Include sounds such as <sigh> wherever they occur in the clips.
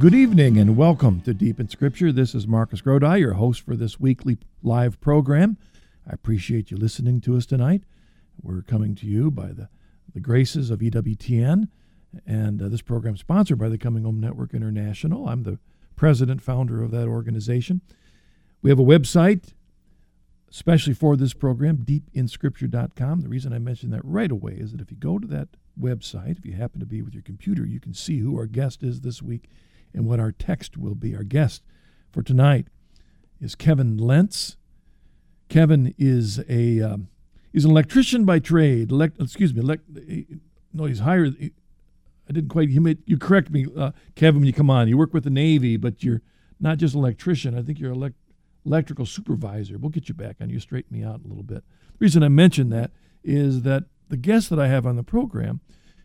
good evening and welcome to Deep in Scripture. This is Marcus Grodi, your host for this weekly live program. I appreciate you listening to us tonight. We're coming to you by the, the graces of EWTN, and uh, this program is sponsored by the Coming Home Network International. I'm the president, founder of that organization. We have a website, especially for this program, deepinscripture.com. The reason I mention that right away is that if you go to that website, if you happen to be with your computer, you can see who our guest is this week and what our text will be. Our guest for tonight is Kevin Lentz. Kevin is a um, an electrician by trade. Elect, excuse me, elect, no, he's hired. I didn't quite. You, made, you correct me, uh, Kevin. When you come on, you work with the Navy, but you're not just an electrician. I think you're elect, electrical supervisor. We'll get you back on. You straighten me out a little bit. The reason I mention that is that the guests that I have on the program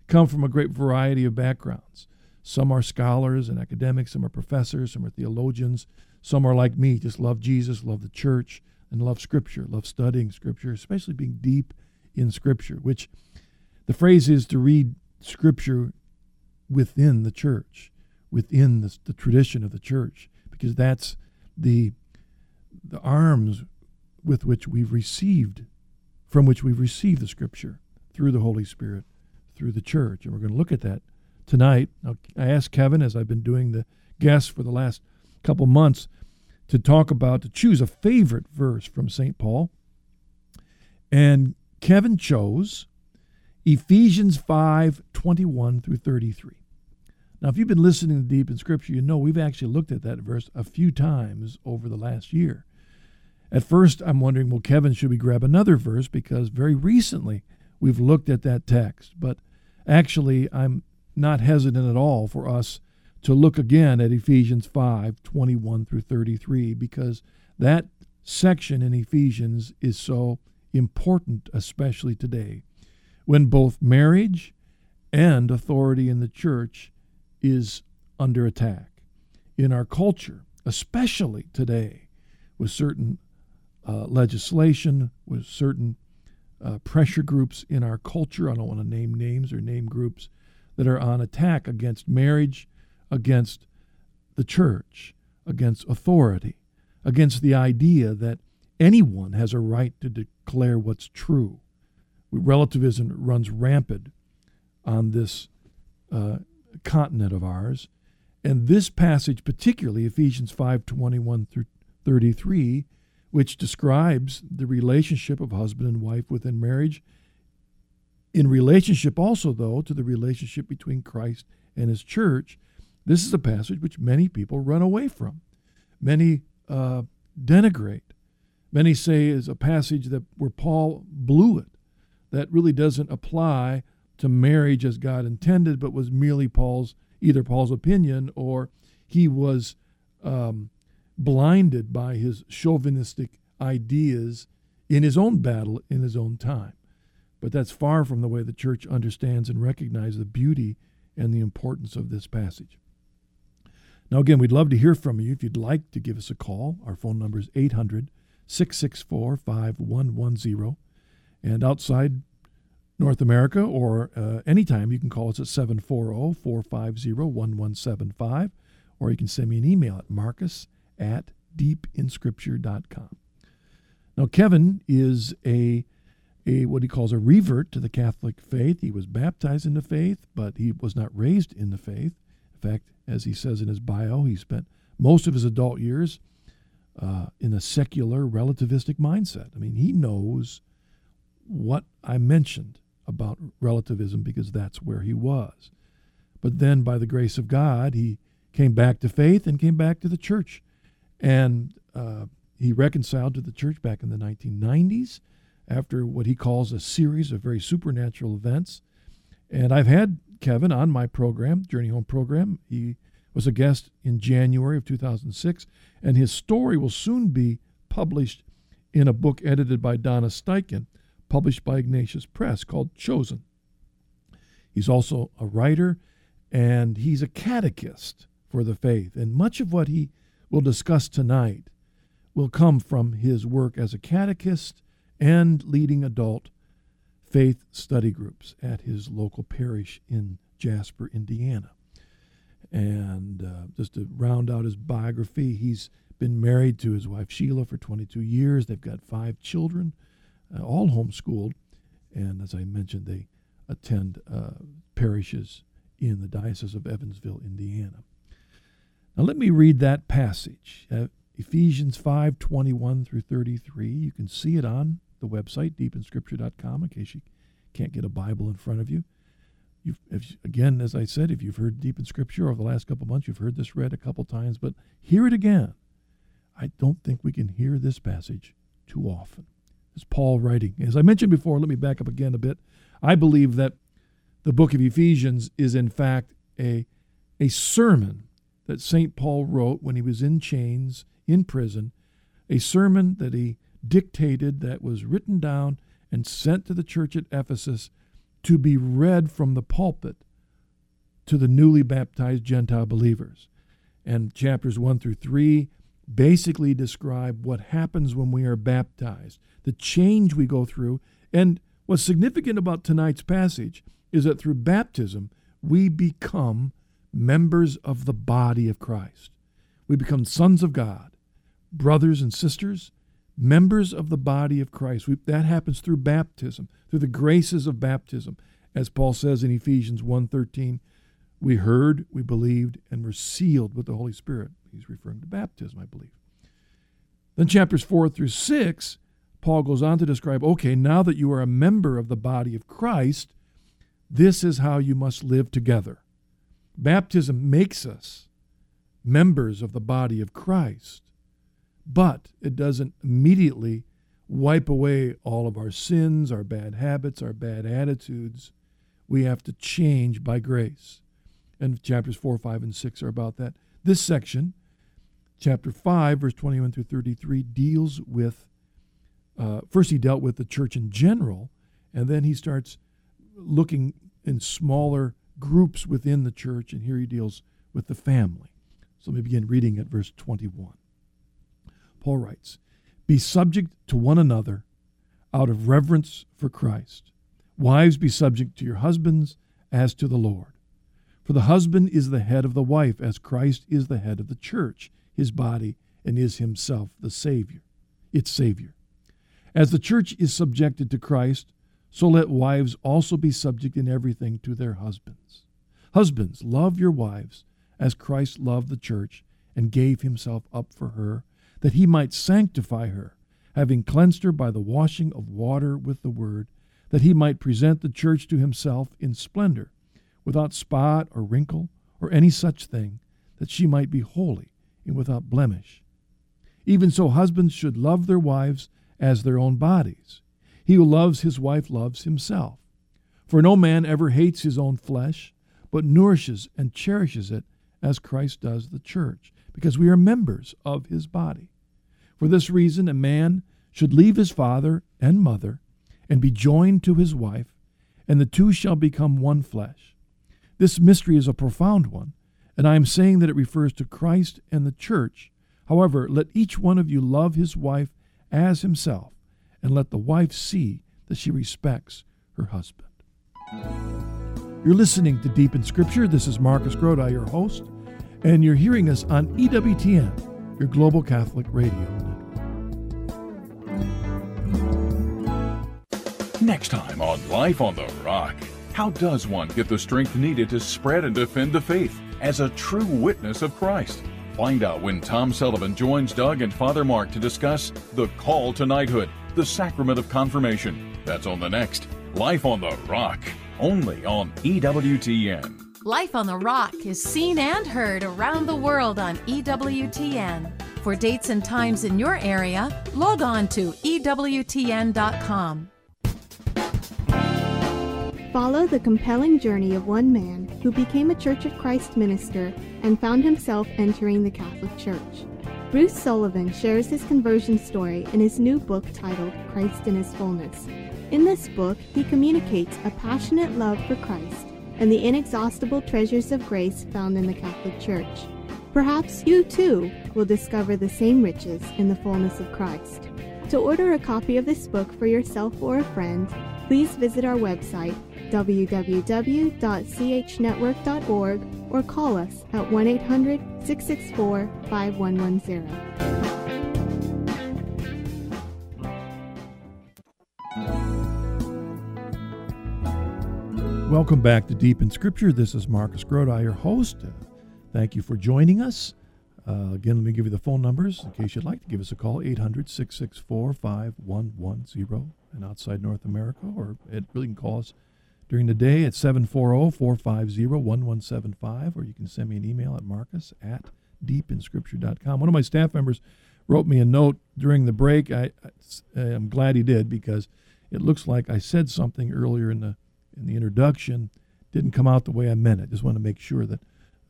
come from a great variety of backgrounds. Some are scholars and academics, some are professors, some are theologians, some are like me, just love Jesus, love the church, and love Scripture, love studying Scripture, especially being deep in Scripture, which the phrase is to read Scripture within the church, within the, the tradition of the church, because that's the the arms with which we've received, from which we've received the Scripture through the Holy Spirit, through the church, and we're going to look at that tonight. I asked Kevin, as I've been doing the guests for the last couple months, to talk about, to choose a favorite verse from St. Paul. And Kevin chose Ephesians 5 21 through 33. Now, if you've been listening to Deep in Scripture, you know we've actually looked at that verse a few times over the last year. At first, I'm wondering, well, Kevin, should we grab another verse? Because very recently we've looked at that text. But actually, I'm not hesitant at all for us to look again at Ephesians 5 21 through 33, because that section in Ephesians is so important, especially today, when both marriage and authority in the church is under attack. In our culture, especially today, with certain uh, legislation, with certain uh, pressure groups in our culture, I don't want to name names or name groups, that are on attack against marriage, against the church, against authority, against the idea that anyone has a right to declare what's true. Relativism runs rampant on this uh, continent of ours. And this passage, particularly Ephesians 5 21 through 33, which describes the relationship of husband and wife within marriage, in relationship also, though, to the relationship between Christ and his church, this is a passage which many people run away from. Many uh, denigrate. Many say is a passage that where Paul blew it, that really doesn't apply to marriage as God intended, but was merely Paul's either Paul's opinion or he was um, blinded by his chauvinistic ideas in his own battle in his own time. But that's far from the way the church understands and recognizes the beauty and the importance of this passage. Now, again, we'd love to hear from you. If you'd like to give us a call, our phone number is 800 664 5110. And outside North America or uh, anytime, you can call us at 740 450 1175, or you can send me an email at marcus at deepinscripture.com. Now, Kevin is a a what he calls a revert to the Catholic faith. He was baptized in the faith, but he was not raised in the faith. In fact, as he says in his bio, he spent most of his adult years uh, in a secular, relativistic mindset. I mean, he knows what I mentioned about relativism because that's where he was. But then, by the grace of God, he came back to faith and came back to the church. And uh, he reconciled to the church back in the 1990s after what he calls a series of very supernatural events. And I've had Kevin on my program, Journey Home program. He was a guest in January of 2006, and his story will soon be published in a book edited by Donna Steichen, published by Ignatius Press called Chosen. He's also a writer, and he's a catechist for the faith. And much of what he will discuss tonight will come from his work as a catechist and leading adult faith study groups at his local parish in Jasper, Indiana. And uh, just to round out his biography, he's been married to his wife Sheila for 22 years. They've got five children, uh, all homeschooled. And as I mentioned, they attend uh, parishes in the Diocese of Evansville, Indiana. Now let me read that passage. Uh, Ephesians 5:21 through 33. You can see it on the website, deepinscripture.com, in case you can't get a Bible in front of you. You've, if, again, as I said, if you've heard Deep in Scripture over the last couple months, you've heard this read a couple times, but hear it again. I don't think we can hear this passage too often. It's Paul writing. As I mentioned before, let me back up again a bit. I believe that the book of Ephesians is, in fact, a, a sermon that St. Paul wrote when he was in chains, in prison, a sermon that he dictated that was written down and sent to the church at Ephesus to be read from the pulpit to the newly baptized Gentile believers. And chapters 1 through 3 basically describe what happens when we are baptized, the change we go through. And what's significant about tonight's passage is that through baptism, we become members of the body of Christ. We become sons of God, brothers and sisters, members of the body of Christ. We, that happens through baptism, through the graces of baptism. As Paul says in Ephesians 1:13, we heard, we believed, and were sealed with the Holy Spirit. He's referring to baptism, I believe. Then chapters 4 through 6, Paul goes on to describe okay, now that you are a member of the body of Christ, this is how you must live together. Baptism makes us members of the body of Christ, but it doesn't immediately wipe away all of our sins, our bad habits, our bad attitudes. We have to change by grace. And chapters 4, 5, and 6 are about that. This section chapter 5, verse 21 through 33, deals with, uh, first, he dealt with the church in general, and then he starts looking in smaller groups within the church, and here he deals with the family. So let me begin reading at verse 21. Paul writes, Be subject to one another out of reverence for Christ. Wives, be subject to your husbands as to the Lord. For the husband is the head of the wife, as Christ is the head of the church his body and is himself the Savior, its Savior. As the church is subjected to Christ, so let wives also be subject in everything to their husbands. Husbands, love your wives as Christ loved the church and gave himself up for her, that he might sanctify her, having cleansed her by the washing of water with the word, that he might present the church to himself in splendor, without spot or wrinkle or any such thing, that she might be holy and without blemish. Even so, husbands should love their wives as their own bodies. He who loves his wife loves himself. For no man ever hates his own flesh, but nourishes and cherishes it as Christ does the church, because we are members of his body. For this reason, a man should leave his father and mother and be joined to his wife, and the two shall become one flesh. This mystery is a profound one and I am saying that it refers to Christ and the church. However, let each one of you love his wife as himself, and let the wife see that she respects her husband. You're listening to Deep in Scripture. This is Marcus Grodi, your host, and you're hearing us on EWTN, your global Catholic radio Next time on Life on the Rock, how does one get the strength needed to spread and defend the faith? as a true witness of Christ. Find out when Tom Sullivan joins Doug and Father Mark to discuss the call to knighthood, the sacrament of confirmation. That's on the next Life on the Rock, only on EWTN. Life on the Rock is seen and heard around the world on EWTN. For dates and times in your area, log on to EWTN.com. Follow the compelling journey of one man who became a Church of Christ minister and found himself entering the Catholic Church. Bruce Sullivan shares his conversion story in his new book titled Christ in His Fullness. In this book, he communicates a passionate love for Christ and the inexhaustible treasures of grace found in the Catholic Church. Perhaps you too will discover the same riches in the fullness of Christ. To order a copy of this book for yourself or a friend, please visit our website www.chnetwork.org or call us at 1 800 664 5110. Welcome back to Deep in Scripture. This is Marcus Grodi, your host. Uh, thank you for joining us. Uh, again, let me give you the phone numbers in case you'd like to give us a call 800 664 5110 and outside North America, or it really can call us during the day at 740 450 1175, or you can send me an email at marcus at deepinscripture.com. One of my staff members wrote me a note during the break. I, I, I'm glad he did because it looks like I said something earlier in the in the introduction didn't come out the way I meant it. Just want to make sure that,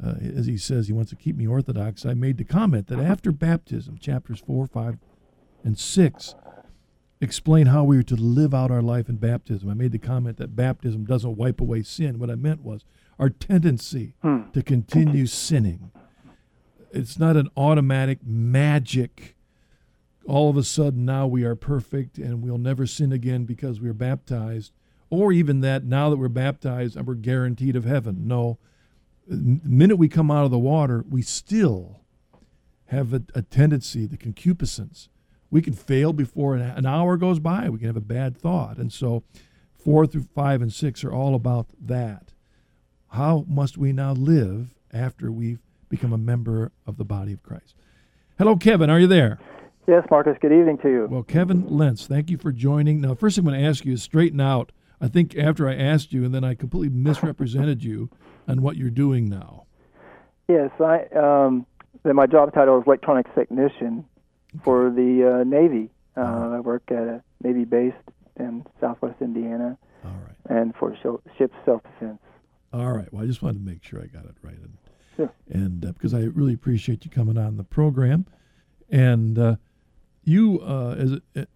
uh, as he says, he wants to keep me orthodox. I made the comment that after baptism, chapters 4, 5, and 6 explain how we are to live out our life in baptism. I made the comment that baptism doesn't wipe away sin. What I meant was our tendency hmm. to continue sinning. It's not an automatic magic. All of a sudden, now we are perfect and we'll never sin again because we are baptized or even that now that we're baptized and we're guaranteed of heaven. No, the minute we come out of the water, we still have a, a tendency, the concupiscence. We can fail before an hour goes by. We can have a bad thought. And so, four through five and six are all about that. How must we now live after we've become a member of the body of Christ? Hello, Kevin. Are you there? Yes, Marcus. Good evening to you. Well, Kevin Lentz, thank you for joining. Now, first thing I'm going to ask you is straighten out I think after I asked you, and then I completely misrepresented you on what you're doing now. Yes, I. Um, my job title is electronics technician for the uh, Navy. Uh, I work at a Navy base in Southwest Indiana. All right. And for ship self defense. All right. Well, I just wanted to make sure I got it right, and, sure. and uh, because I really appreciate you coming on the program, and uh, you uh, as a,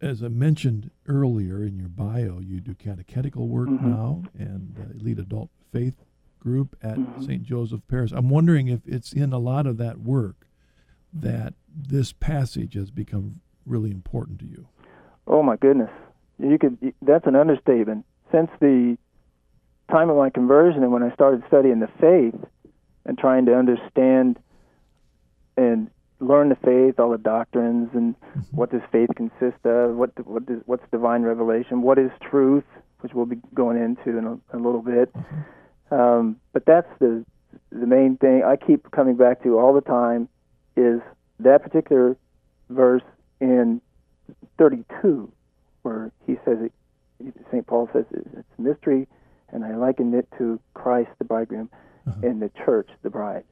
as I mentioned earlier in your bio, you do catechetical work mm-hmm. now and uh, lead adult faith group at mm-hmm. St. Joseph Parish. I'm wondering if it's in a lot of that work that this passage has become really important to you. Oh my goodness, you could. That's an understatement. Since the time of my conversion and when I started studying the faith and trying to understand and learn the faith, all the doctrines, and mm-hmm. what does faith consist of? What what does what's divine revelation? What is truth? Which we'll be going into in a, a little bit. Mm-hmm. Um, but that's the the main thing I keep coming back to all the time is that particular verse in 32 where he says it, St. Paul says it's a mystery, and I liken it to Christ the bridegroom uh-huh. and the church the bride.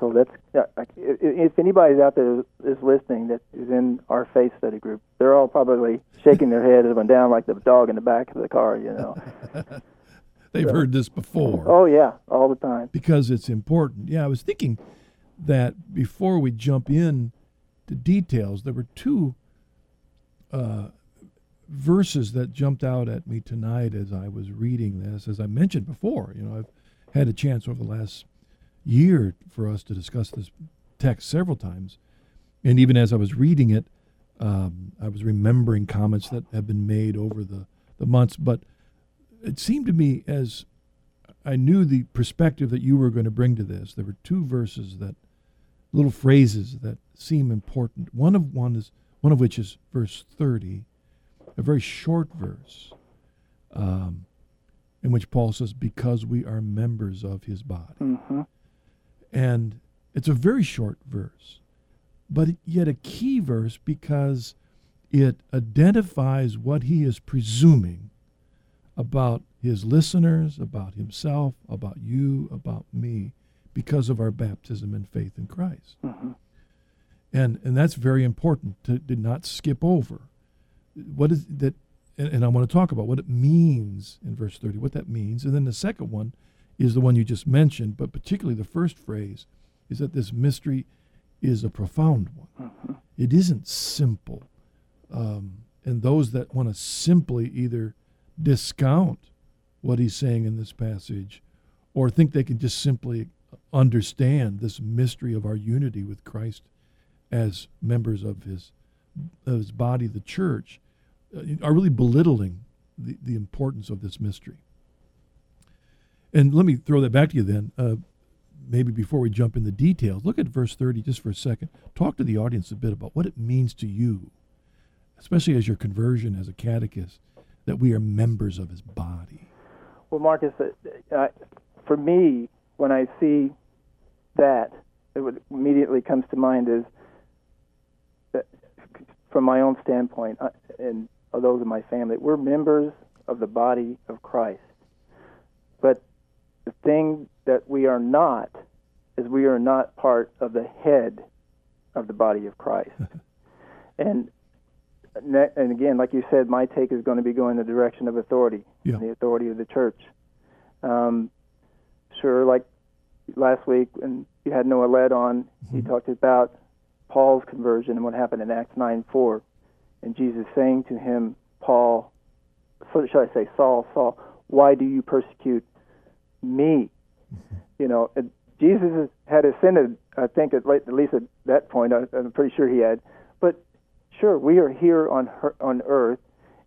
So that's if anybody's out there is listening that is in our faith study group, they're all probably shaking their head up and down like the dog in the back of the car. You know, <laughs> they've so, heard this before. Oh yeah, all the time because it's important. Yeah, I was thinking that before we jump in to details, there were two uh, verses that jumped out at me tonight as I was reading this. As I mentioned before, you know, I've had a chance over the last year for us to discuss this text several times. And even as I was reading it, um, I was remembering comments that have been made over the, the months. But it seemed to me as I knew the perspective that you were going to bring to this, there were two verses that, little phrases that seem important. One of one is one of which is verse thirty, a very short verse, um, in which Paul says, "Because we are members of His body." Mm-hmm. And it's a very short verse, but yet a key verse because it identifies what he is presuming about his listeners, about himself, about you, about me, because of our baptism and faith in Christ. Mm-hmm. And and that's very important to, to not skip over. What is that? And, and I want to talk about what it means in verse 30, what that means. And then the second one is the one you just mentioned, but particularly the first phrase is that this mystery is a profound one. Mm-hmm. It isn't simple. Um, and those that want to simply either discount what he's saying in this passage or think they can just simply understand this mystery of our unity with Christ as members of his, of his body, the church, uh, are really belittling the, the importance of this mystery. And let me throw that back to you then. Uh, maybe before we jump in the details, look at verse 30 just for a second. Talk to the audience a bit about what it means to you, especially as your conversion as a catechist, that we are members of his body. Well, Marcus, uh, uh, for me, when I see that, it would immediately comes to mind is that from my own standpoint uh, and those of my family, we're members of the body of Christ. But the thing that we are not is we are not part of the head of the body of Christ. <laughs> and and again, like you said, my take is going to be going the direction of authority, yeah. the authority of the church. Um, sure, like last week when you had Noah led on, mm-hmm. he talked about Paul's conversion and what happened in Acts 9 4. And Jesus saying to him, Paul, so should I say, Saul, Saul, why do you persecute me? You know, Jesus had ascended, I think, at, at least at that point, I'm pretty sure he had. But sure, we are here on, on earth,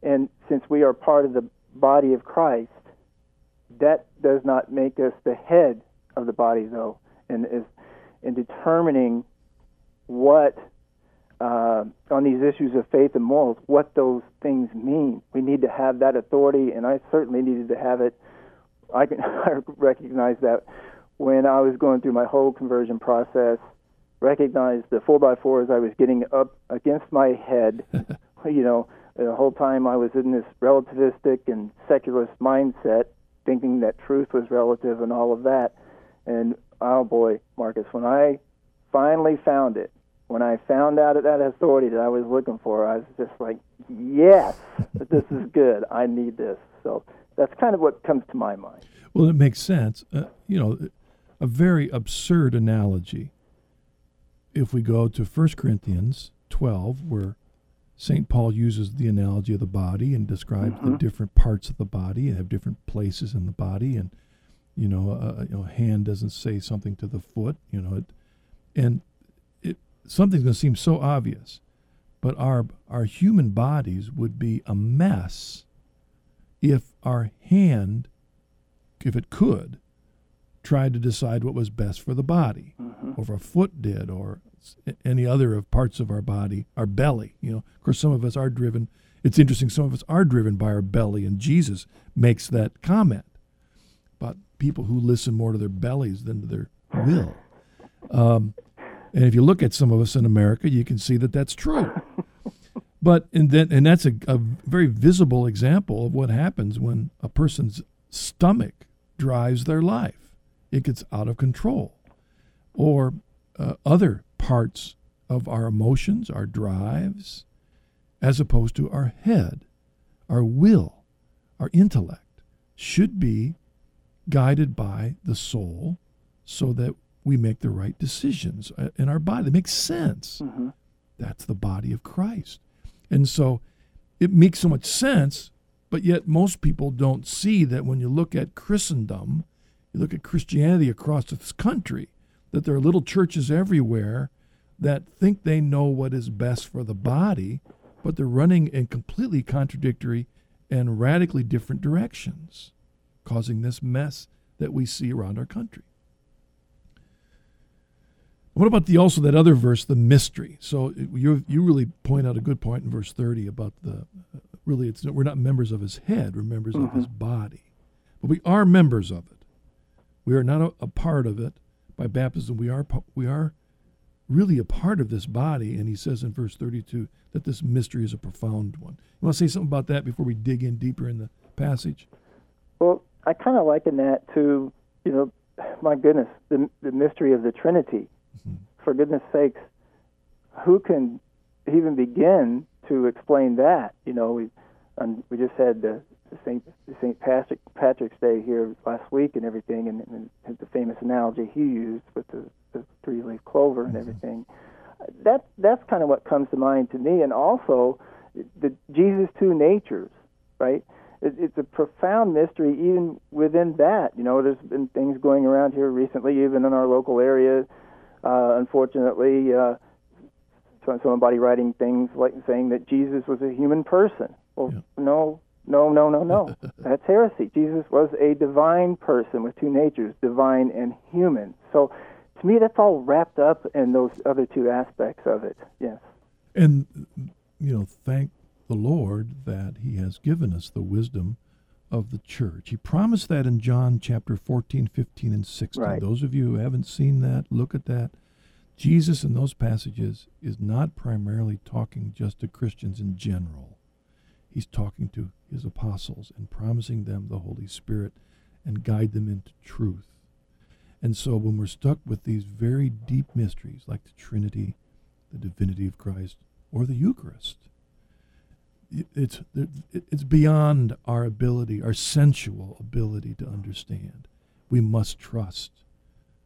and since we are part of the body of Christ, that does not make us the head of the body, though, and is in determining what uh, on these issues of faith and morals, what those things mean. We need to have that authority, and I certainly needed to have it. I can <laughs> I recognize that when I was going through my whole conversion process, recognized the four by fours I was getting up against my head. <laughs> you know, the whole time I was in this relativistic and secularist mindset, thinking that truth was relative and all of that. And oh boy, Marcus, when I finally found it, when I found out that authority that I was looking for, I was just like, yes, this is good. I need this. So that's kind of what comes to my mind. Well, it makes sense. Uh, you know, a very absurd analogy. If we go to 1 Corinthians 12, where St. Paul uses the analogy of the body and describes mm-hmm. the different parts of the body and have different places in the body. And, you know, a, you know, hand doesn't say something to the foot, you know, it, and it, something's going to seem so obvious, but our our human bodies would be a mess if our hand, if it could, tried to decide what was best for the body, mm-hmm. or if our foot did, or any other of parts of our body, our belly. You know, of course, some of us are driven. It's interesting. Some of us are driven by our belly, and Jesus makes that comment about people who listen more to their bellies than to their will. Um, and if you look at some of us in America, you can see that that's true. But and then and that's a, a very visible example of what happens when a person's stomach drives their life. It gets out of control, or uh, other parts of our emotions, our drives, as opposed to our head, our will, our intellect, should be guided by the soul so that we make the right decisions uh, in our body. It makes sense. Mm-hmm. That's the body of Christ. And so it makes so much sense, but yet most people don't see that when you look at Christendom, you look at Christianity across this country, that there are little churches everywhere that think they know what is best for the body, but they're running in completely contradictory and radically different directions, causing this mess that we see around our country. What about the also that other verse, the mystery? So you you really point out a good point in verse thirty about the really it's we're not members of his head, we're members mm-hmm. of his mm-hmm. body, but we are members of it. We are not a, a, part of it by baptism. We are we are really a part of this body, and he says in verse thirty-two that this mystery is a profound one. You want to say something about that before we dig in deeper in the passage? Well, I kind of liken that to you know, my goodness, the the mystery of the Trinity. For goodness sakes, who can even begin to explain that? You know, we um, we just had the Saint Saint Patrick, Patrick's Day here last week and everything, and, and the famous analogy he used with the, the three leaf clover and mm-hmm. everything. That that's kind of what comes to mind to me, and also the Jesus two natures, right? It, it's a profound mystery even within that. You know, there's been things going around here recently, even in our local area uh, unfortunately, uh, somebody writing things like saying that Jesus was a human person. Well, yeah. no, No, no, no, no. <laughs> That's heresy. Jesus was a divine person with two natures, divine and human. So to me, that's all wrapped up in those other two aspects of it. Yes. And, you know, thank the Lord that He has given us the wisdom of the church. He promised that in John chapter 14, 15, and 16. Right. Those of you who haven't seen that, look at that. Jesus in those passages is not primarily talking just to Christians in general. He's talking to his apostles and promising them the Holy Spirit and guide them into truth. And so when we're stuck with these very deep mysteries like the Trinity, the divinity of Christ, or the Eucharist, it's it's beyond our ability, our sensual ability to understand. We must trust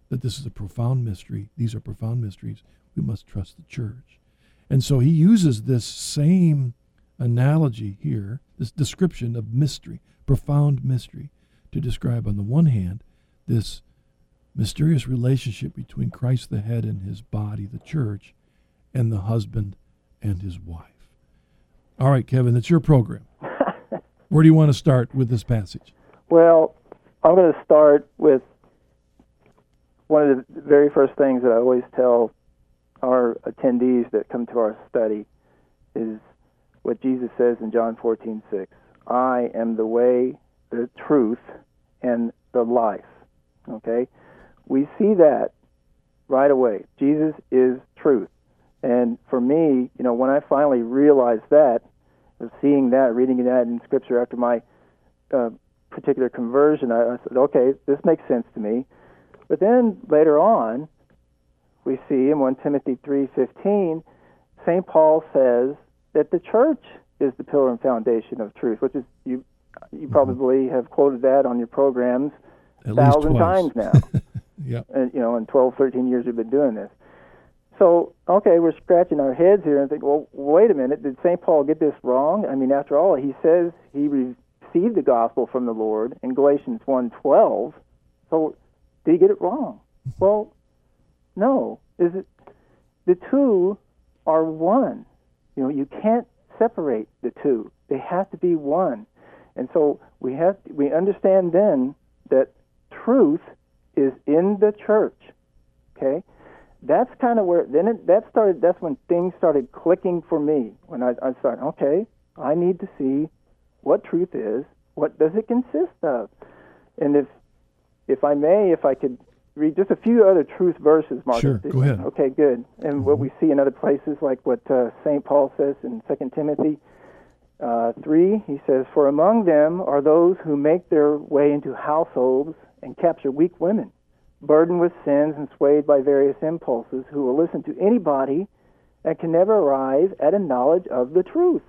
that this is a profound mystery. These are profound mysteries. We must trust the church. And so he uses this same analogy here, this description of mystery, profound mystery, to describe, on the one hand, this mysterious relationship between Christ the head and his body, the church, and the husband and his wife. All right, Kevin, it's your program. Where do you want to start with this passage? Well, I'm going to start with one of the very first things that I always tell our attendees that come to our study is what Jesus says in John 14:6. I am the way, the truth, and the life. Okay? We see that right away. Jesus is truth. And for me, you know, when I finally realized that, seeing that, reading that in Scripture after my uh, particular conversion, I, I said, okay, this makes sense to me. But then later on, we see in 1 Timothy 3:15, St. Paul says that the church is the pillar and foundation of truth, which is you you mm-hmm. probably have quoted that on your programs a thousand times now. <laughs> yeah. And you know, in 12, 13 years we've been doing this. So, okay, we're scratching our heads here and think, well, wait a minute, did St. Paul get this wrong? I mean, after all, he says he received the gospel from the Lord in Galatians 1:12. So, did he get it wrong? Well, no. Is it the two are one? You know, you can't separate the two. They have to be one. And so we have we understand then that truth is in the church. Okay? That's kind of where then it, that started that's when things started clicking for me. When I, I started, okay, I need to see what truth is, what does it consist of? And if if I may, if I could read just a few other truth verses, Mark. Sure, go ahead. Okay, good. And mm-hmm. what we see in other places, like what uh, St. Paul says in 2 Timothy uh, 3, he says, For among them are those who make their way into households and capture weak women, burdened with sins and swayed by various impulses, who will listen to anybody and can never arrive at a knowledge of the truth.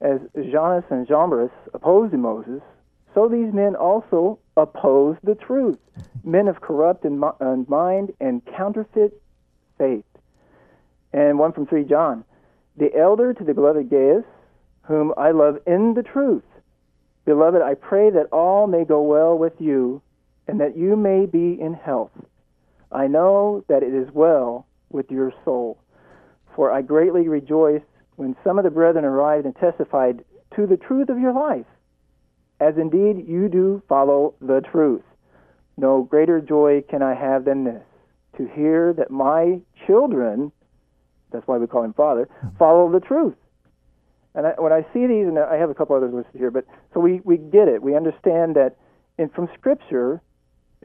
As Jannes and Jambres opposed Moses, so these men also oppose the truth, men of corrupt in uh, mind and counterfeit faith. And one from 3 John. The elder to the beloved Gaius, whom I love in the truth. Beloved, I pray that all may go well with you, and that you may be in health. I know that it is well with your soul. For I greatly rejoiced when some of the brethren arrived and testified to the truth of your life as indeed you do follow the truth. No greater joy can I have than this to hear that my children, that's why we call him Father, follow the truth. And I, when I see these, and I have a couple others listed here, but so we, we get it. We understand that in, from Scripture,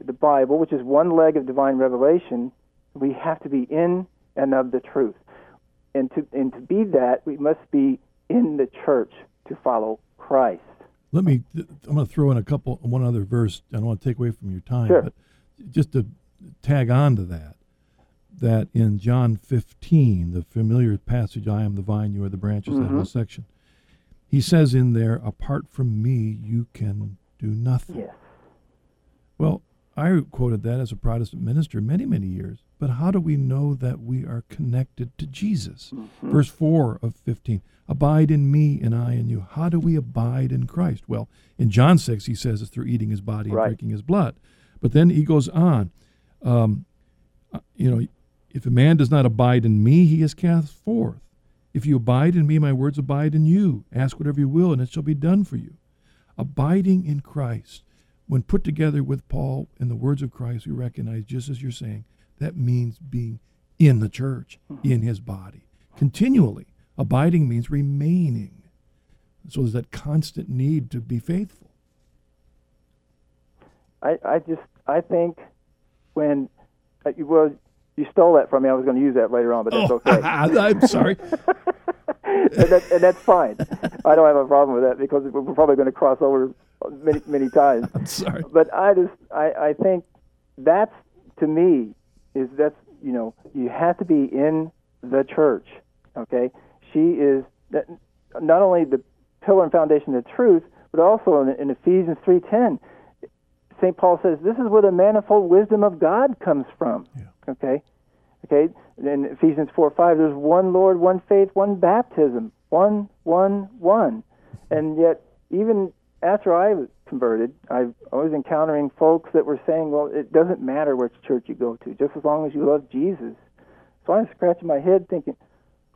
the Bible, which is one leg of divine revelation, we have to be in and of the truth. And to, and to be that, we must be in the church to follow Christ. Let me. I'm going to throw in a couple, one other verse. I don't want to take away from your time, sure. but just to tag on to that, that in John 15, the familiar passage, "I am the vine, you are the branches," mm-hmm. that whole section, he says in there, "Apart from me, you can do nothing." Yes. Well, I quoted that as a Protestant minister many, many years. But how do we know that we are connected to Jesus? Mm-hmm. Verse 4 of 15 Abide in me and I in you. How do we abide in Christ? Well, in John 6, he says it's through eating his body and drinking his blood. But then he goes on, um, uh, you know, if a man does not abide in me, he is cast forth. If you abide in me, my words abide in you. Ask whatever you will, and it shall be done for you. Abiding in Christ, when put together with Paul and the words of Christ, we recognize, just as you're saying, that means being in the church, mm-hmm. in his body, continually. Abiding means remaining. So there's that constant need to be faithful. I, I just I think when uh, well you stole that from me. I was going to use that later on, but that's oh, okay. <laughs> I'm sorry. <laughs> and, that, and, that's fine. I don't have a problem with that because we're probably going to cross over many many times. <laughs> I'm sorry. But I just I, I think that's to me is that's you know you have to be in the church. Okay, she is that not only the pillar and foundation of truth, but also in, in Ephesians three ten. St. Paul says this is where the manifold wisdom of God comes from. Yeah. Okay, okay. In Ephesians four five, there's one Lord, one faith, one baptism, one, one, one, and yet even after I was converted, I, I was encountering folks that were saying, "Well, it doesn't matter which church you go to, just as long as you love Jesus." So I'm scratching my head, thinking,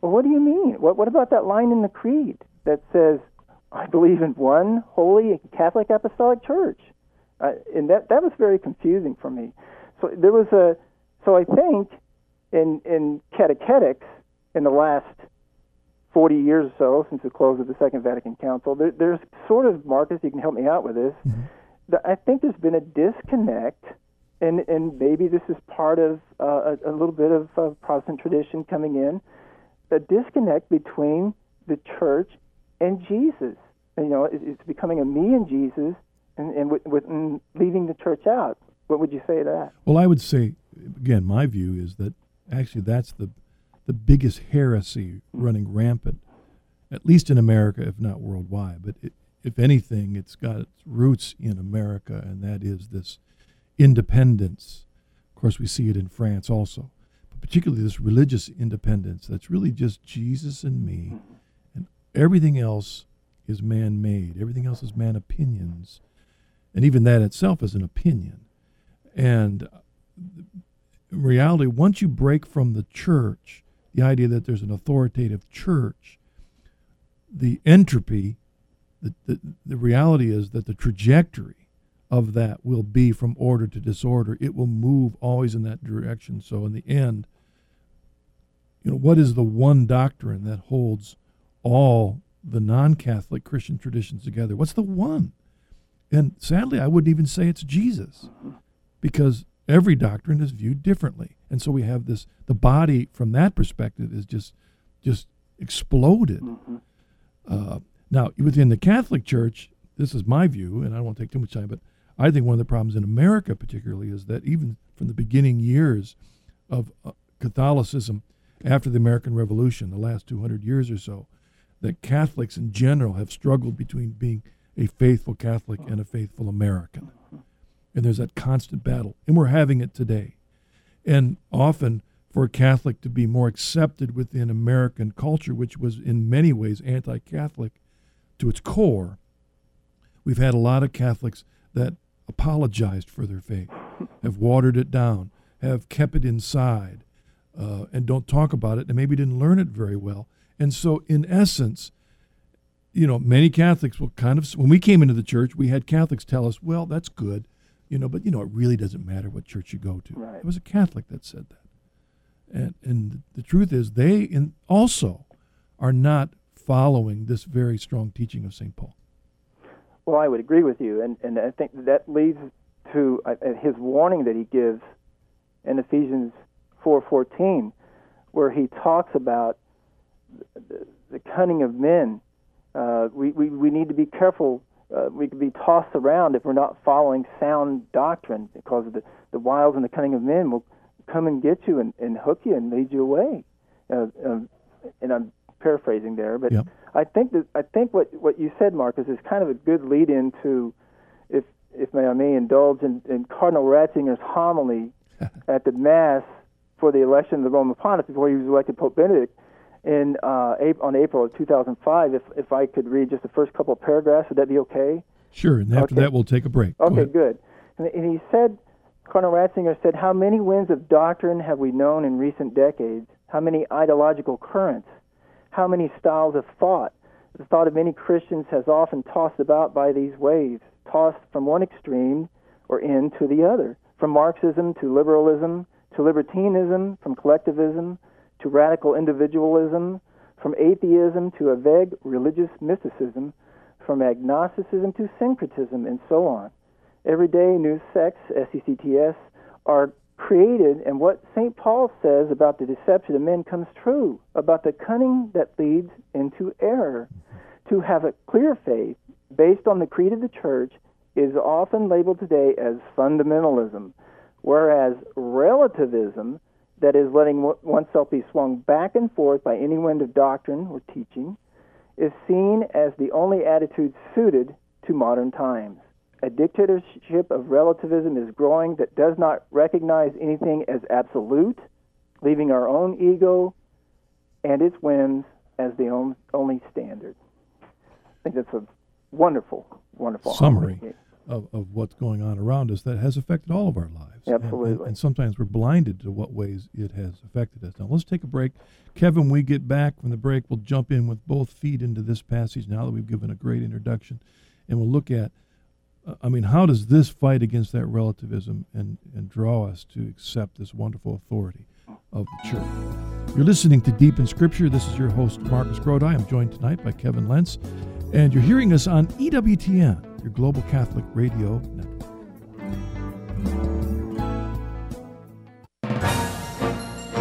"Well, what do you mean? What what about that line in the creed that says, I believe in one holy Catholic Apostolic Church?" Uh, and that that was very confusing for me. So there was a so I think in in catechetics in the last 40 years or so since the close of the Second Vatican Council, there, there's sort of Marcus, you can help me out with this. Mm-hmm. I think there's been a disconnect, and and maybe this is part of uh, a, a, little bit of uh, Protestant tradition coming in, a disconnect between the church and Jesus. And, you know, it, it's becoming a me and Jesus, and, and, with, with, and leaving the church out. What would you say to that? Well, I would say, again, my view is that actually that's the the biggest heresy hmm. running rampant, at least in America, if not worldwide. But it, if anything, it's got its roots in America, and that is this independence. Of course, we see it in France also, but particularly this religious independence that's really just Jesus and me, hmm. and everything else is man made, everything else is man opinions. And even that itself is an opinion. And uh, in reality, once you break from the church, the idea that there's an authoritative church, the entropy, the, the, the reality is that the trajectory of that will be from order to disorder. It will move always in that direction. So in the end, you know, what is the one doctrine that holds all the non-Catholic Christian traditions together? What's the one? And sadly, I wouldn't even say it's Jesus, because every doctrine is viewed differently and so we have this the body from that perspective is just just exploded. Mm-hmm. uh, now within the catholic church this is my view and i don't want to take too much time but i think one of the problems in america particularly is that even from the beginning years of uh, catholicism after the american revolution the last 200 years or so that catholics in general have struggled between being a faithful catholic and a faithful american. And there's that constant battle and we're having it today and often for a Catholic to be more accepted within American culture, which was in many ways anti Catholic to its core, we've had a lot of Catholics that apologized for their faith, <laughs> have watered it down, have kept it inside, uh, and don't talk about it, and maybe didn't learn it very well. And so, in essence, you know, many Catholics will kind of, when we came into the church, we had Catholics tell us, well, that's good you know, but you know, it really doesn't matter what church you go to. Right. It was a Catholic that said that, and and the truth is, they in also are not following this very strong teaching of Saint Paul. Well, I would agree with you, and and I think that leads to uh, his warning that he gives in Ephesians four fourteen, where he talks about the, the cunning of men. Uh, we, we we need to be careful uh, we could be tossed around if we're not following sound doctrine because the, the wiles and the cunning of men will come and get you and, and hook you and lead you away. Uh, um, and I'm paraphrasing there, but yep. I think that I think what what you said, Marcus, is kind of a good lead into, if if may I may indulge in, in Cardinal Ratzinger's homily <laughs> at the Mass for the election of the Roman Pontiff before he was elected Pope Benedict in uh, on April of 2005. If if I could read just the first couple of paragraphs, would that be okay? Sure. And after okay. that, we'll take a break. Okay, good. And, and he said, Cardinal Ratzinger said, "How many winds of doctrine have we known in recent decades? How many ideological currents? How many styles of thought? The thought of many Christians has often tossed about by these waves, tossed from one extreme or end to the other, from Marxism to liberalism to libertinism, from collectivism to radical individualism, from atheism to a vague religious mysticism, from agnosticism to syncretism, and so on. Everyday new sects, SECTS, are created, and what St. Paul says about the deception of men comes true about the cunning that leads into error. To have a clear faith based on the creed of the church is often labeled today as fundamentalism, whereas relativism, that is letting oneself be swung back and forth by any wind of doctrine or teaching, is seen as the only attitude suited to modern times. A dictatorship of relativism is growing that does not recognize anything as absolute, leaving our own ego and its whims as the only standard. I think that's a wonderful, wonderful summary of, of what's going on around us that has affected all of our lives. Absolutely. And, and, and, sometimes we're blinded to what ways it has affected us. Now, let's take a break. Kevin, when we get back from the break, we'll jump in with both feet into this passage now that we've given a great introduction. And we'll look at, uh, I mean, how does this fight against that relativism and, and draw us to accept this wonderful authority of the church? You're listening to Deep in Scripture. This is your host, Marcus Grodi. I'm joined tonight by Kevin Lentz. And you're hearing us on EWTN, your global Catholic radio network.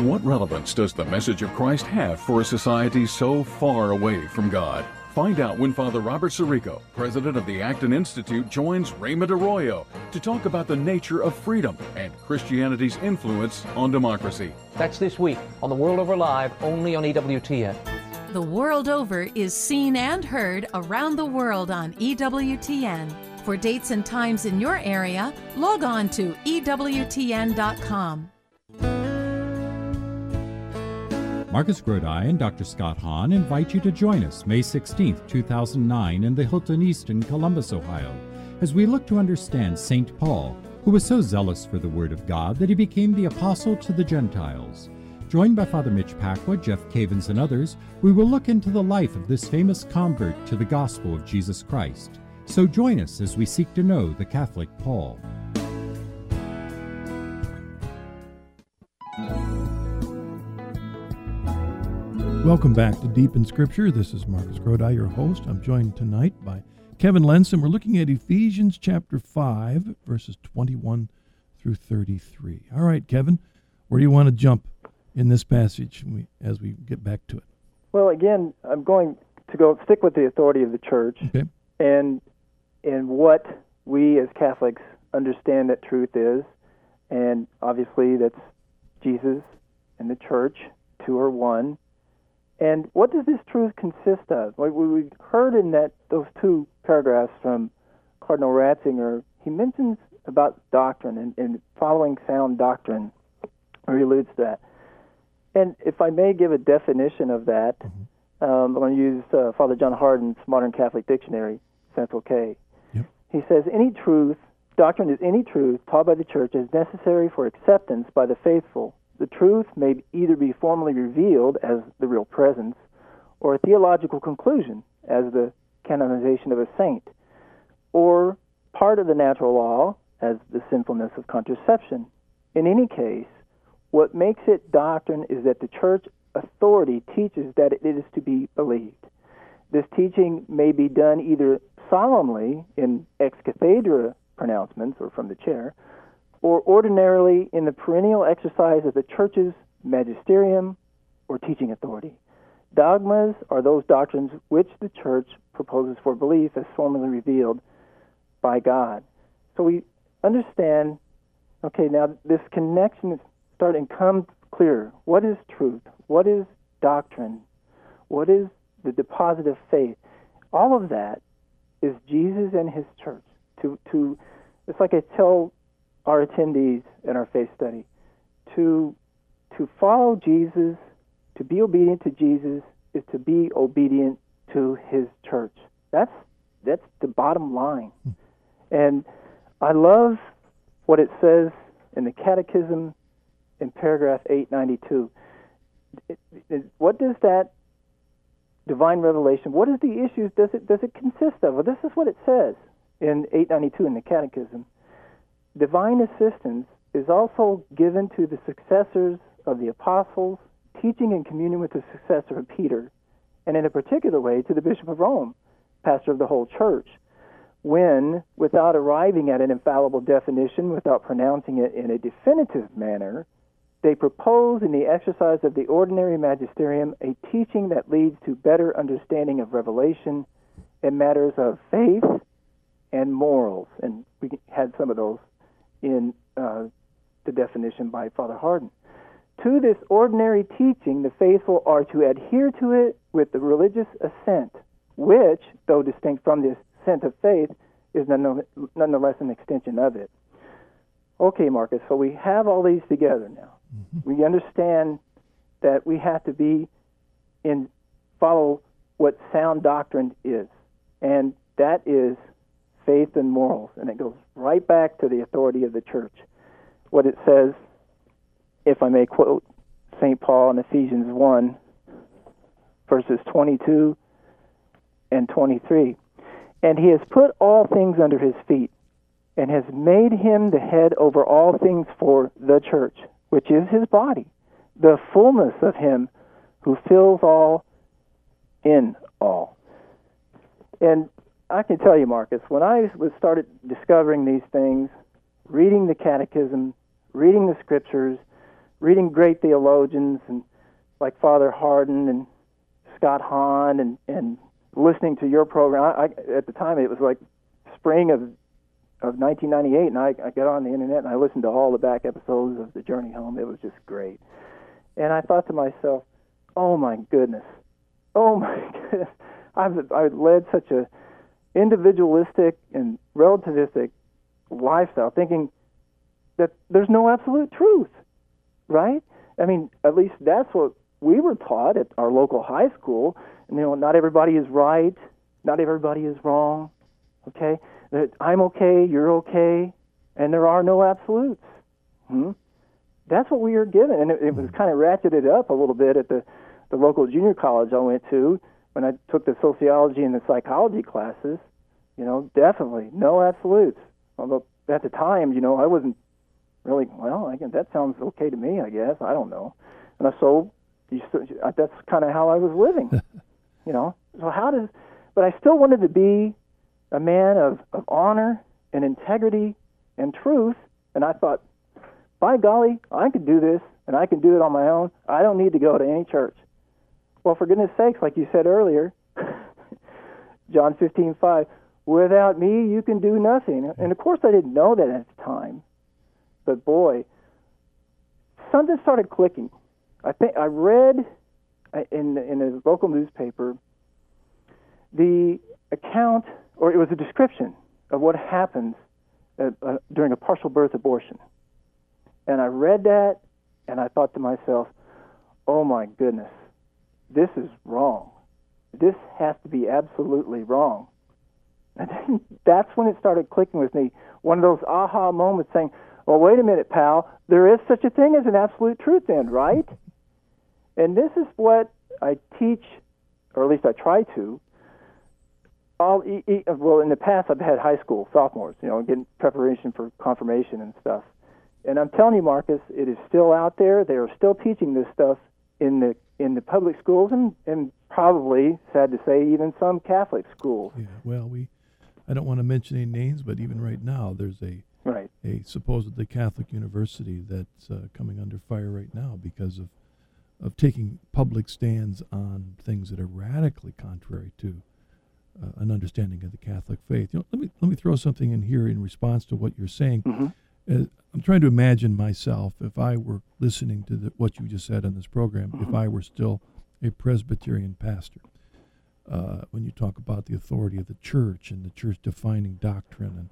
What relevance does the message of Christ have for a society so far away from God? Find out when Father Robert Sirico, president of the Acton Institute, joins Raymond Arroyo to talk about the nature of freedom and Christianity's influence on democracy. That's this week on The World Over Live, only on EWTN the world over is seen and heard around the world on EWTN. For dates and times in your area, log on to EWTN.com. Marcus Grodi and Dr. Scott Hahn invite you to join us May 16, 2009, in the Hilton Easton Columbus, Ohio, as we look to understand St. Paul, who was so zealous for the Word of God that he became the apostle to the Gentiles. Joined by Father Mitch Pacwa, Jeff Cavins, and others, we will look into the life of this famous convert to the gospel of Jesus Christ. So join us as we seek to know the Catholic Paul. Welcome back to Deep in Scripture. This is Marcus Grodi, your host. I'm joined tonight by Kevin Lenson. We're looking at Ephesians chapter 5, verses 21 through 33. All right, Kevin, where do you want to jump in this passage as we get back to it? Well, again, I'm going to go stick with the authority of the church okay. and and what we as Catholics understand that truth is, and obviously that's Jesus and the church, two are one. And what does this truth consist of? Like we heard in that those two paragraphs from Cardinal Ratzinger, he mentions about doctrine and, and following sound doctrine, or he alludes to that. And if I may give a definition of that, mm-hmm. um, I'm going to use uh, Father John Hardon's Modern Catholic Dictionary, Central K. Yep. He says any truth, doctrine is any truth taught by the church as necessary for acceptance by the faithful. The truth may either be formally revealed as the real presence, or a theological conclusion as the canonization of a saint, or part of the natural law as the sinfulness of contraception. In any case, what makes it doctrine is that the church authority teaches that it is to be believed. This teaching may be done either solemnly in ex cathedra pronouncements or from the chair, or ordinarily in the perennial exercise of the church's magisterium or teaching authority. Dogmas are those doctrines which the church proposes for belief as formally revealed by God. So we understand, okay, now this connection start and come clear. What is truth? What is doctrine? What is the deposit of faith? All of that is Jesus and His church. To to it's like I tell our attendees in our faith study to to follow Jesus, to be obedient to Jesus is to be obedient to His church. That's that's the bottom line. Hmm. And I love what it says in the Catechism in paragraph 892. what does that divine revelation. What is the issues does it does it consist of? Well, this is what it says in 892 in the Catechism. Divine assistance is also given to the successors of the apostles, teaching and communion with the successor of Peter, and in a particular way to the Bishop of Rome, pastor of the whole church, when, without arriving at an infallible definition, without pronouncing it in a definitive manner, they propose in the exercise of the ordinary magisterium a teaching that leads to better understanding of revelation in matters of faith and morals. And we had some of those in uh, the definition by Father Hardon. To this ordinary teaching, the faithful are to adhere to it with the religious assent, which, though distinct from the assent of faith, is nonetheless an extension of it. Okay, Marcus, so we have all these together now. Mm-hmm. We understand that we have to be in follow what sound doctrine is, and that is faith and morals, and it goes right back to the authority of the church. What it says, if I may quote St. Paul in Ephesians 1, verses 22 and 23. And he has put all things under his feet, and has made him the head over all things for the church, which is his body, the fullness of him who fills all in all. And I can tell you, Marcus, when I was started discovering these things, reading the catechism, reading the scriptures, reading great theologians and like Father Hardon and Scott Hahn and, and listening to your program. I, I, at the time, it was like spring of of 1998, and I, I got on the internet and I listened to all the back episodes of The Journey Home. It was just great. And I thought to myself, oh my goodness, oh my <laughs> goodness, I've, I've led such a individualistic and relativistic lifestyle, thinking that there's no absolute truth, right? I mean, at least that's what we were taught at our local high school. You know, not everybody is right, not everybody is wrong. Okay, that I'm okay, you're okay, and there are no absolutes. Hmm? That's what we are given, and it, it was kind of ratcheted up a little bit at the the local junior college I went to when I took the sociology and the psychology classes. You know, definitely no absolutes. Although at the time, you know, I wasn't really well. I guess that sounds okay to me. I guess I don't know. And I so you, that's kind of how I was living. <laughs> you know, so how does? But I still wanted to be a man of, of honor and integrity and truth. And I thought, by golly, I could do this and I can do it on my own. I don't need to go to any church. Well, for goodness sakes, like you said earlier, <laughs> John 15, 5, without me you can do nothing. And of course I didn't know that at the time. But boy, something started clicking. I think I read uh, in in a local newspaper the account or it was a description of what happens uh, uh, during a partial birth abortion. And I read that and I thought to myself, oh my goodness, this is wrong. This has to be absolutely wrong. <laughs> And that's when it started clicking with me. One of those aha moments saying, well, wait a minute, pal, there is such a thing as an absolute truth, then, right? And this is what I teach, or at least I try to, all well in the past I've had high school sophomores, you know, getting preparation for confirmation and stuff. And I'm telling you, Marcus, it is still out there. They are still teaching this stuff in the in the public schools and and probably sad to say even some Catholic schools. Yeah, well, we I don't want to mention any names, but even right now there's a right a supposedly Catholic university that's uh, coming under fire right now because of of taking public stands on things that are radically contrary to uh, an understanding of the Catholic faith. You know, let me let me throw something in here in response to what you're saying. Mm-hmm. Uh, I'm trying to imagine myself if I were listening to the, what you just said on this program, mm-hmm. if I were still a Presbyterian pastor. Uh, when you talk about the authority of the church and the church defining doctrine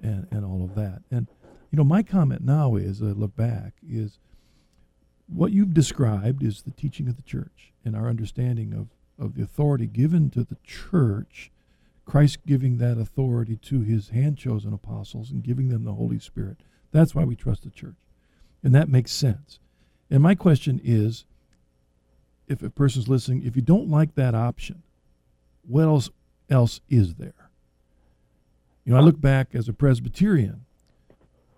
and, and, and all of that. And, you know, my comment now is, I look back, is what you've described is the teaching of the church and our understanding of of the authority given to the church, Christ giving that authority to his hand chosen apostles and giving them the Holy Spirit. That's why we trust the church. And that makes sense. And my question is if a person's listening, if you don't like that option, what else else is there? You know, I look back as a Presbyterian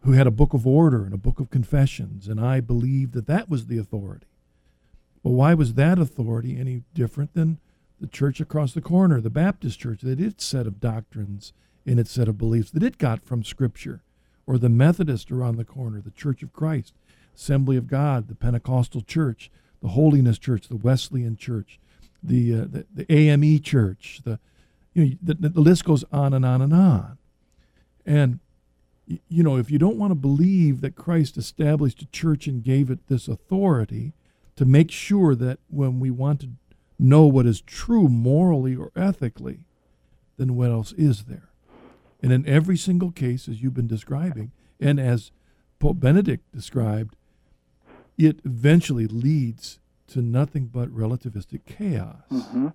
who had a book of order and a book of confessions, and I believed that that was the authority. But why was that authority any different than the church across the corner, the Baptist church, that its set of doctrines in its set of beliefs that it got from Scripture, or the Methodist around the corner, the Church of Christ, Assembly of God, the Pentecostal Church, the Holiness Church, the Wesleyan Church, the uh, the, the, AME Church, the you know the, the list goes on and on and on, and you know if you don't want to believe that Christ established a church and gave it this authority to make sure that when we want to know what is true morally or ethically, then what else is there? And in every single case, as you've been describing, and as Pope Benedict described, it eventually leads to nothing but relativistic chaos, mm-hmm.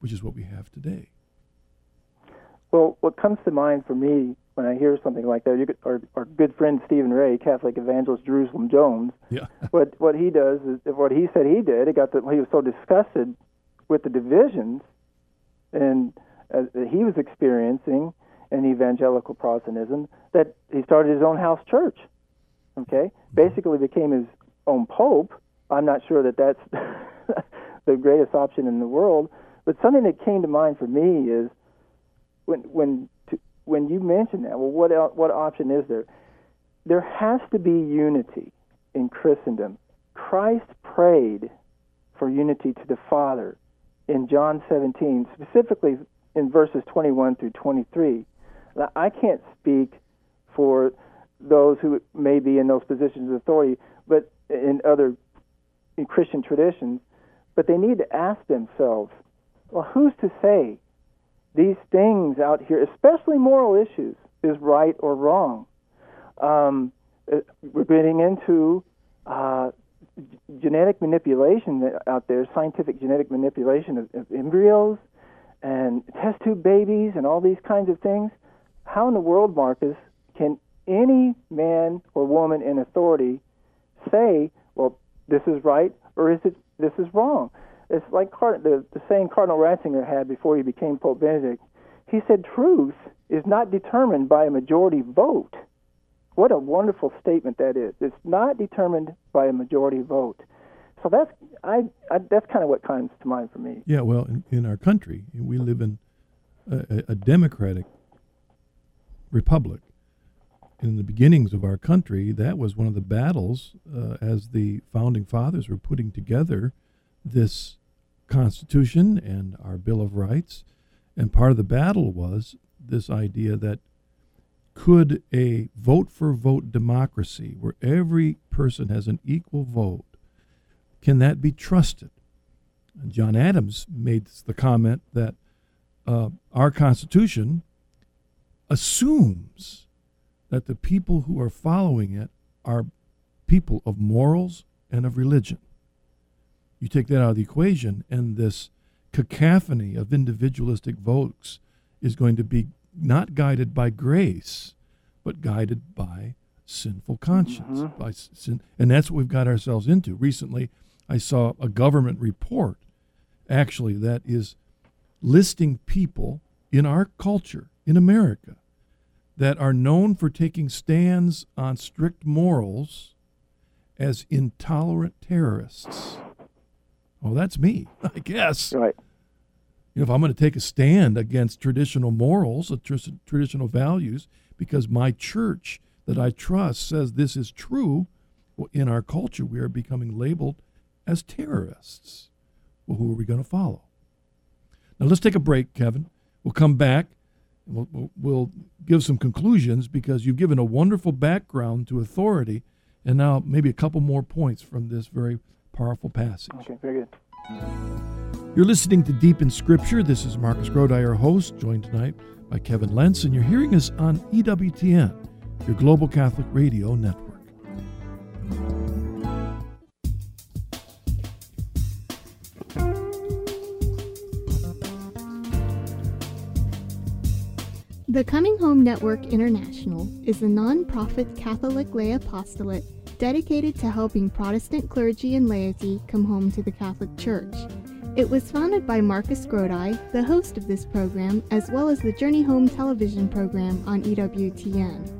which is what we have today. Well, what comes to mind for me when I hear something like that, could, our, our good friend Stephen Ray, Catholic evangelist Jerusalem Jones, <laughs> yeah. what what he does is what he said he did. It got the, he was so disgusted with the divisions and uh, he was experiencing in evangelical Protestantism that he started his own house church. Okay, mm-hmm. basically became his own pope. I'm not sure that that's <laughs> the greatest option in the world, but something that came to mind for me is when when when you mention that. Well, what el- what option is there? There has to be unity in Christendom. Christ prayed for unity to the Father in John 17, specifically in verses 21 through 23. Now, I can't speak for those who may be in those positions of authority, but in other in Christian traditions, but they need to ask themselves, well, who's to say these things out here, especially moral issues, is right or wrong? Um, we're getting into uh, genetic manipulation out there, scientific genetic manipulation of, of embryos and test tube babies and all these kinds of things how in the world, Marcus, can any man or woman in authority say, well, this is right or is it this is wrong? It's like Card- the, the saying Cardinal Ratzinger had before he became Pope Benedict. He said, truth is not determined by a majority vote. What a wonderful statement that is. It's not determined by a majority vote. So that's I, I that's kind of what comes to mind for me. Yeah, well, in, in our country, we live in a, a democratic republic. In the beginnings of our country, that was one of the battles uh, as the founding fathers were putting together this Constitution and our Bill of Rights. And part of the battle was this idea that could a vote for vote democracy, where every person has an equal vote, can that be trusted? And John Adams made the comment that uh, our Constitution assumes that the people who are following it are people of morals and of religion. You take that out of the equation, and this cacophony of individualistic votes is going to be not guided by grace, but guided by sinful conscience. Mm-hmm. By sin, and that's what we've got ourselves into. Recently, I saw a government report, actually, that is listing people in our culture in America that are known for taking stands on strict morals as intolerant terrorists. Oh, that's me, I guess. Right. You know, if I'm going to take a stand against traditional morals, traditional values, because my church that I trust says this is true, well, in our culture we are becoming labeled as terrorists. Well, who are we going to follow? Now let's take a break, Kevin. We'll come back. We'll, we'll, we'll give some conclusions because you've given a wonderful background to authority, and now maybe a couple more points from this very powerful passage. Okay, very good. You're listening to Deep in Scripture. This is Marcus Grodi, your host, joined tonight by Kevin Lentz, and you're hearing us on EWTN, your global Catholic radio network. The Coming Home Network International is a non-profit Catholic lay apostolate dedicated to helping Protestant clergy and laity come home to the Catholic Church. It was founded by Marcus Grodi, the host of this program, as well as the Journey Home television program on EWTN.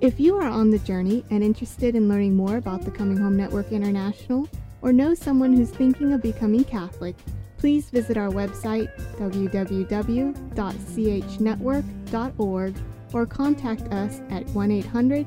If you are on the journey and interested in learning more about the Coming Home Network International, or know someone who's thinking of becoming Catholic, please visit our website www.chnetwork.org or contact us at 1 800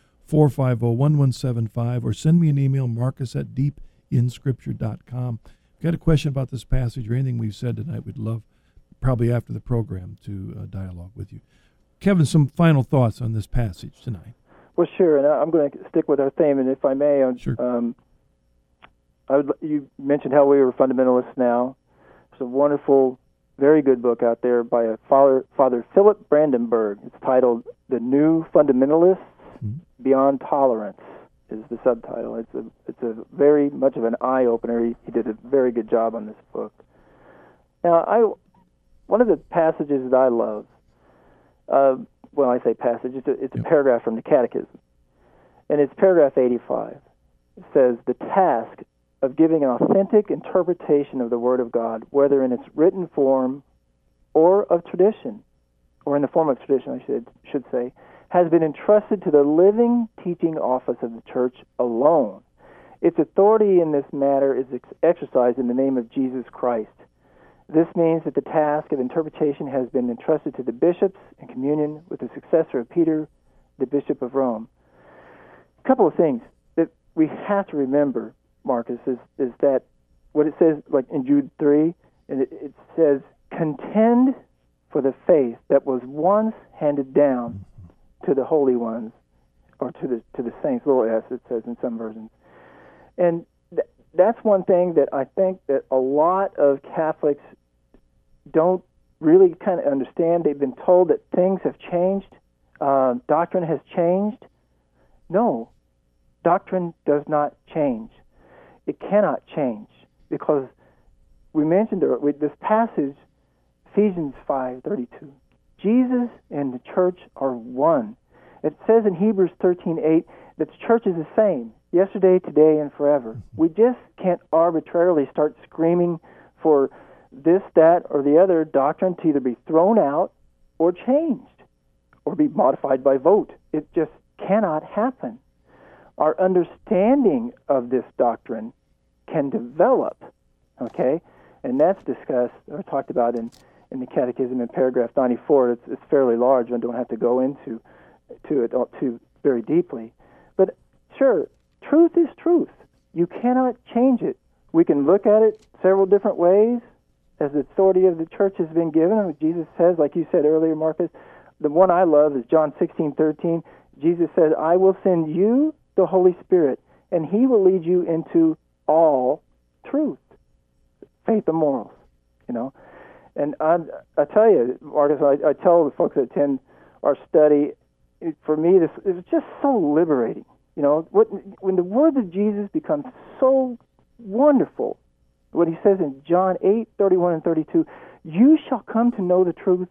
450 1175 or send me an email, marcus at deepinscripture.com. If you've got a question about this passage or anything we've said tonight, we'd love, probably after the program, to uh, dialogue with you. Kevin, some final thoughts on this passage tonight. Well, sure, and I'm going to stick with our theme, and if I may, sure. um, I would, you mentioned how we were fundamentalists now. It's a wonderful, very good book out there by a father, Father Philip Brandenburg. It's titled "The New Fundamentalists mm-hmm. Beyond Tolerance." Is the subtitle. It's a it's a very much of an eye opener. He, he did a very good job on this book. Now, I one of the passages that I love. Uh, well, I say passage, it's a, it's a paragraph from the Catechism. And it's paragraph 85. It says, The task of giving an authentic interpretation of the Word of God, whether in its written form or of tradition, or in the form of tradition, I should, should say, has been entrusted to the living teaching office of the Church alone. Its authority in this matter is ex- exercised in the name of Jesus Christ this means that the task of interpretation has been entrusted to the bishops in communion with the successor of Peter, the Bishop of Rome. A couple of things that we have to remember, Marcus, is, is that what it says, like in Jude 3, and it, it says, contend for the faith that was once handed down to the holy ones, or to the to the saints, little s, it says in some versions. And th- that's one thing that I think that a lot of Catholics don't really kind of understand. They've been told that things have changed, uh, doctrine has changed. No, doctrine does not change. It cannot change because we mentioned this passage, Ephesians 5:32. Jesus and the church are one. It says in Hebrews 13:8 that the church is the same yesterday, today, and forever. Mm-hmm. We just can't arbitrarily start screaming for this, that, or the other doctrine to either be thrown out or changed or be modified by vote. It just cannot happen. Our understanding of this doctrine can develop, okay? And that's discussed or talked about in, in the Catechism in paragraph 94. It's, it's fairly large. I don't have to go into to it too very deeply. But sure, truth is truth. You cannot change it. We can look at it several different ways as the authority of the church has been given. Jesus says, like you said earlier, Marcus, the one I love is John 16, 13. Jesus says, I will send you the Holy Spirit, and he will lead you into all truth, faith and morals, you know. And I, I tell you, Marcus, I, I tell the folks that attend our study, it, for me, this is just so liberating. You know, what, when the words of Jesus become so wonderful what he says in John 8, 31 and 32, you shall come to know the truth,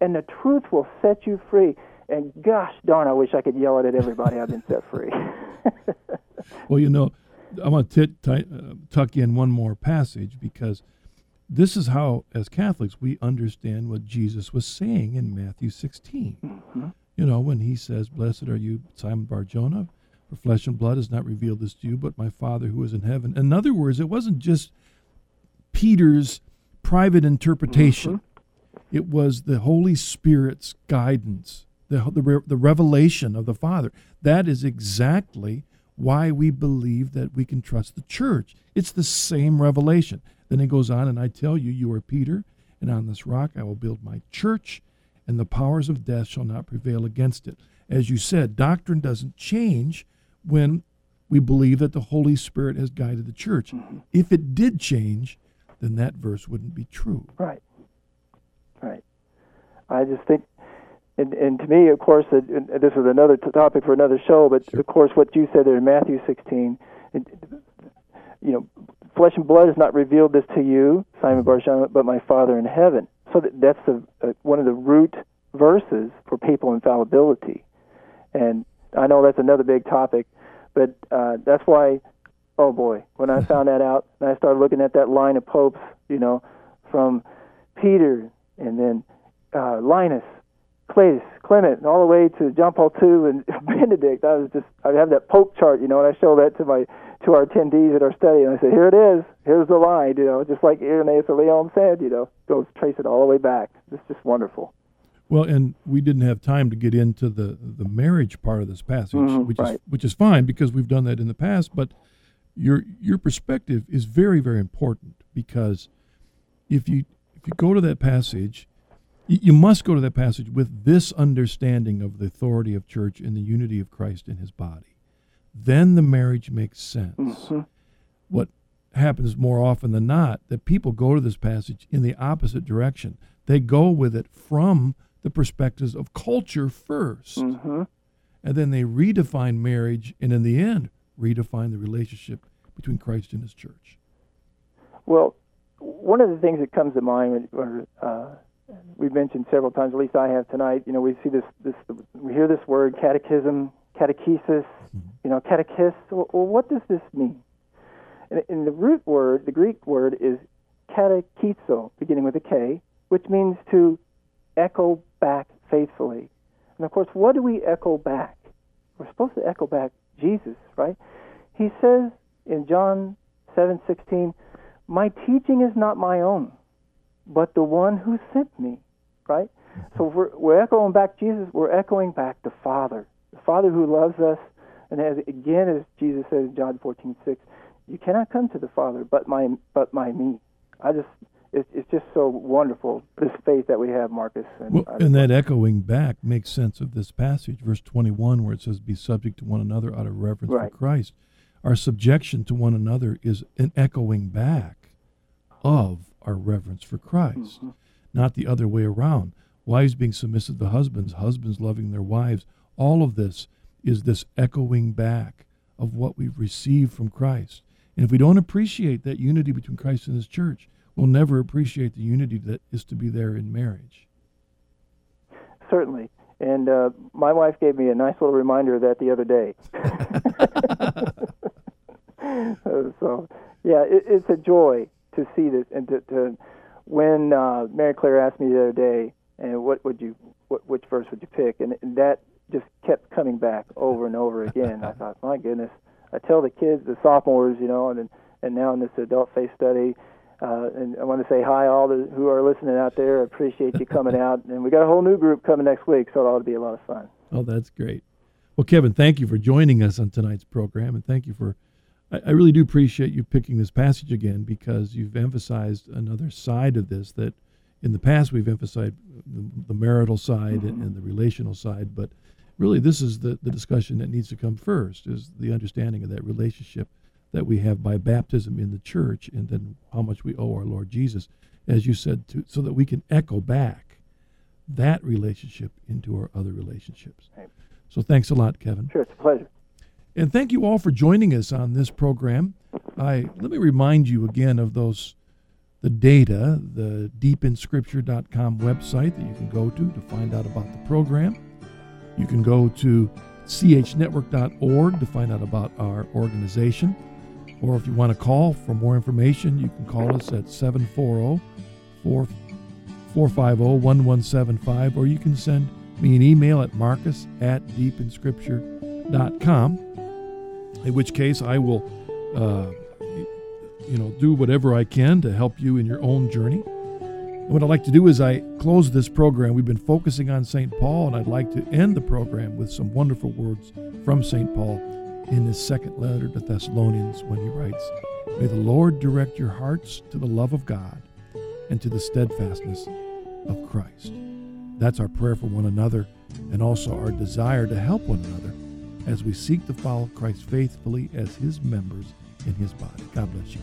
and the truth will set you free. And gosh darn, I wish I could yell it at everybody I've been set free. <laughs> well, you know, I want to t- uh, tuck in one more passage because this is how, as Catholics, we understand what Jesus was saying in Matthew 16. Mm-hmm. You know, when he says, Blessed are you, Simon Barjona, for flesh and blood has not revealed this to you, but my Father who is in heaven. In other words, it wasn't just Peter's private interpretation. Mm-hmm. It was the Holy Spirit's guidance, the, the, the revelation of the Father. That is exactly why we believe that we can trust the church. It's the same revelation. Then he goes on, and I tell you, you are Peter, and on this rock I will build my church, and the powers of death shall not prevail against it. As you said, doctrine doesn't change when we believe that the Holy Spirit has guided the church. Mm-hmm. If it did change, then that verse wouldn't be true. Right. Right. I just think, and, and to me, of course, and this is another t- topic for another show, but Sure. of course, what you said there in Matthew 16, it, you know, flesh and blood has not revealed this to you, Simon Barjona, but my Father in heaven. So that, that's the, uh, one of the root verses for papal infallibility. And I know that's another big topic, but uh, that's why, oh boy, when I <laughs> found that out and I started looking at that line of popes, you know, from Peter and then uh, Linus, Cletus, Clement, and all the way to John Paul II and <laughs> Benedict. I was just I have that Pope chart, you know, and I show that to my to our attendees at our study, and I said, here it is, here's the line, you know, just like Irenaeus of Lyon said, you know, goes trace it all the way back. It's just wonderful. Well, and we didn't have time to get into the the marriage part of this passage, Mhm, which is which is fine because we've done that in the past. But your your perspective is very very important because if you if you go to that passage, you, you must go to that passage with this understanding of the authority of church and the unity of Christ in His body. Then the marriage makes sense. Mhm. What happens more often than not that people go to this passage in the opposite direction. They go with it from the perspectives of culture 1st Mhm. and then they redefine marriage, and in the end, redefine the relationship between Christ and His church. Well, one of the things that comes to mind, or uh, we've mentioned several times, at least I have tonight. You know, we see this, this, we hear this word catechism, catechesis, mm-hmm. you know, catechist. Well, what does this mean? And, and the root word, the Greek word, is catechizo, beginning with a K, which means to echo back faithfully. And of course, what do we echo back? We're supposed to echo back Jesus, right? He says in John 7:16, "My teaching is not my own, but the one who sent me." Right? Mm-hmm. So if we're, we're echoing back Jesus. We're echoing back the Father, the Father who loves us. And as again, as Jesus says in John 14:6, "You cannot come to the Father but my but by me." I just it's, it's just so wonderful this faith that we have, Marcus. And, Well, and that echoing back makes sense of this passage, verse 21, where it says, Be subject to one another out of reverence Right. for Christ. Our subjection to one another is an echoing back of our reverence for Christ, Mm-hmm. not the other way around. Wives being submissive to husbands, husbands loving their wives. All of this is this echoing back of what we've received from Christ. And if we don't appreciate that unity between Christ and His church, we'll never appreciate the unity that is to be there in marriage. Certainly. And uh, my wife gave me a nice little reminder of that the other day. <laughs> <laughs> So, yeah, it, it's a joy to see this. And to, to when uh, Mary Claire asked me the other day, and what would you, what, which verse would you pick? And, and that just kept coming back over and over again. I <laughs> thought, my goodness. I tell the kids, the sophomores, you know, and and now in this adult faith study, uh, and I want to say hi all the who are listening out there. I appreciate you coming <laughs> out, and we got a whole new group coming next week, so it ought to be a lot of fun. Oh, that's great. Well, Kevin, thank you for joining us on tonight's program, and thank you for. I, I really do appreciate you picking this passage again because you've emphasized another side of this that in the past we've emphasized the, the marital side and, and the relational side, but really this is the, the discussion that needs to come first is the understanding of that relationship that we have by baptism in the church and then how much we owe our Lord Jesus, as you said, to, so that we can echo back that relationship into our other relationships. Right. So thanks a lot, Kevin. Sure, it's a pleasure. And thank you all for joining us on this program. I let me remind you again of those the data, the deepinscripture.com website that you can go to to find out about the program. You can go to chnetwork.org to find out about our organization. Or if you want to call for more information, you can call us at 740 450 1175, or you can send me an email at marcus at deepinscripture.com, in which case I will, uh, you know, do whatever I can to help you in your own journey. What I'd like to do is I close this program. We've been focusing on St. Paul, and I'd like to end the program with some wonderful words from St. Paul in his second letter to Thessalonians when he writes, May the Lord direct your hearts to the love of God and to the steadfastness of Christ. That's our prayer for one another and also our desire to help one another as we seek to follow Christ faithfully as his members in his body. God bless you.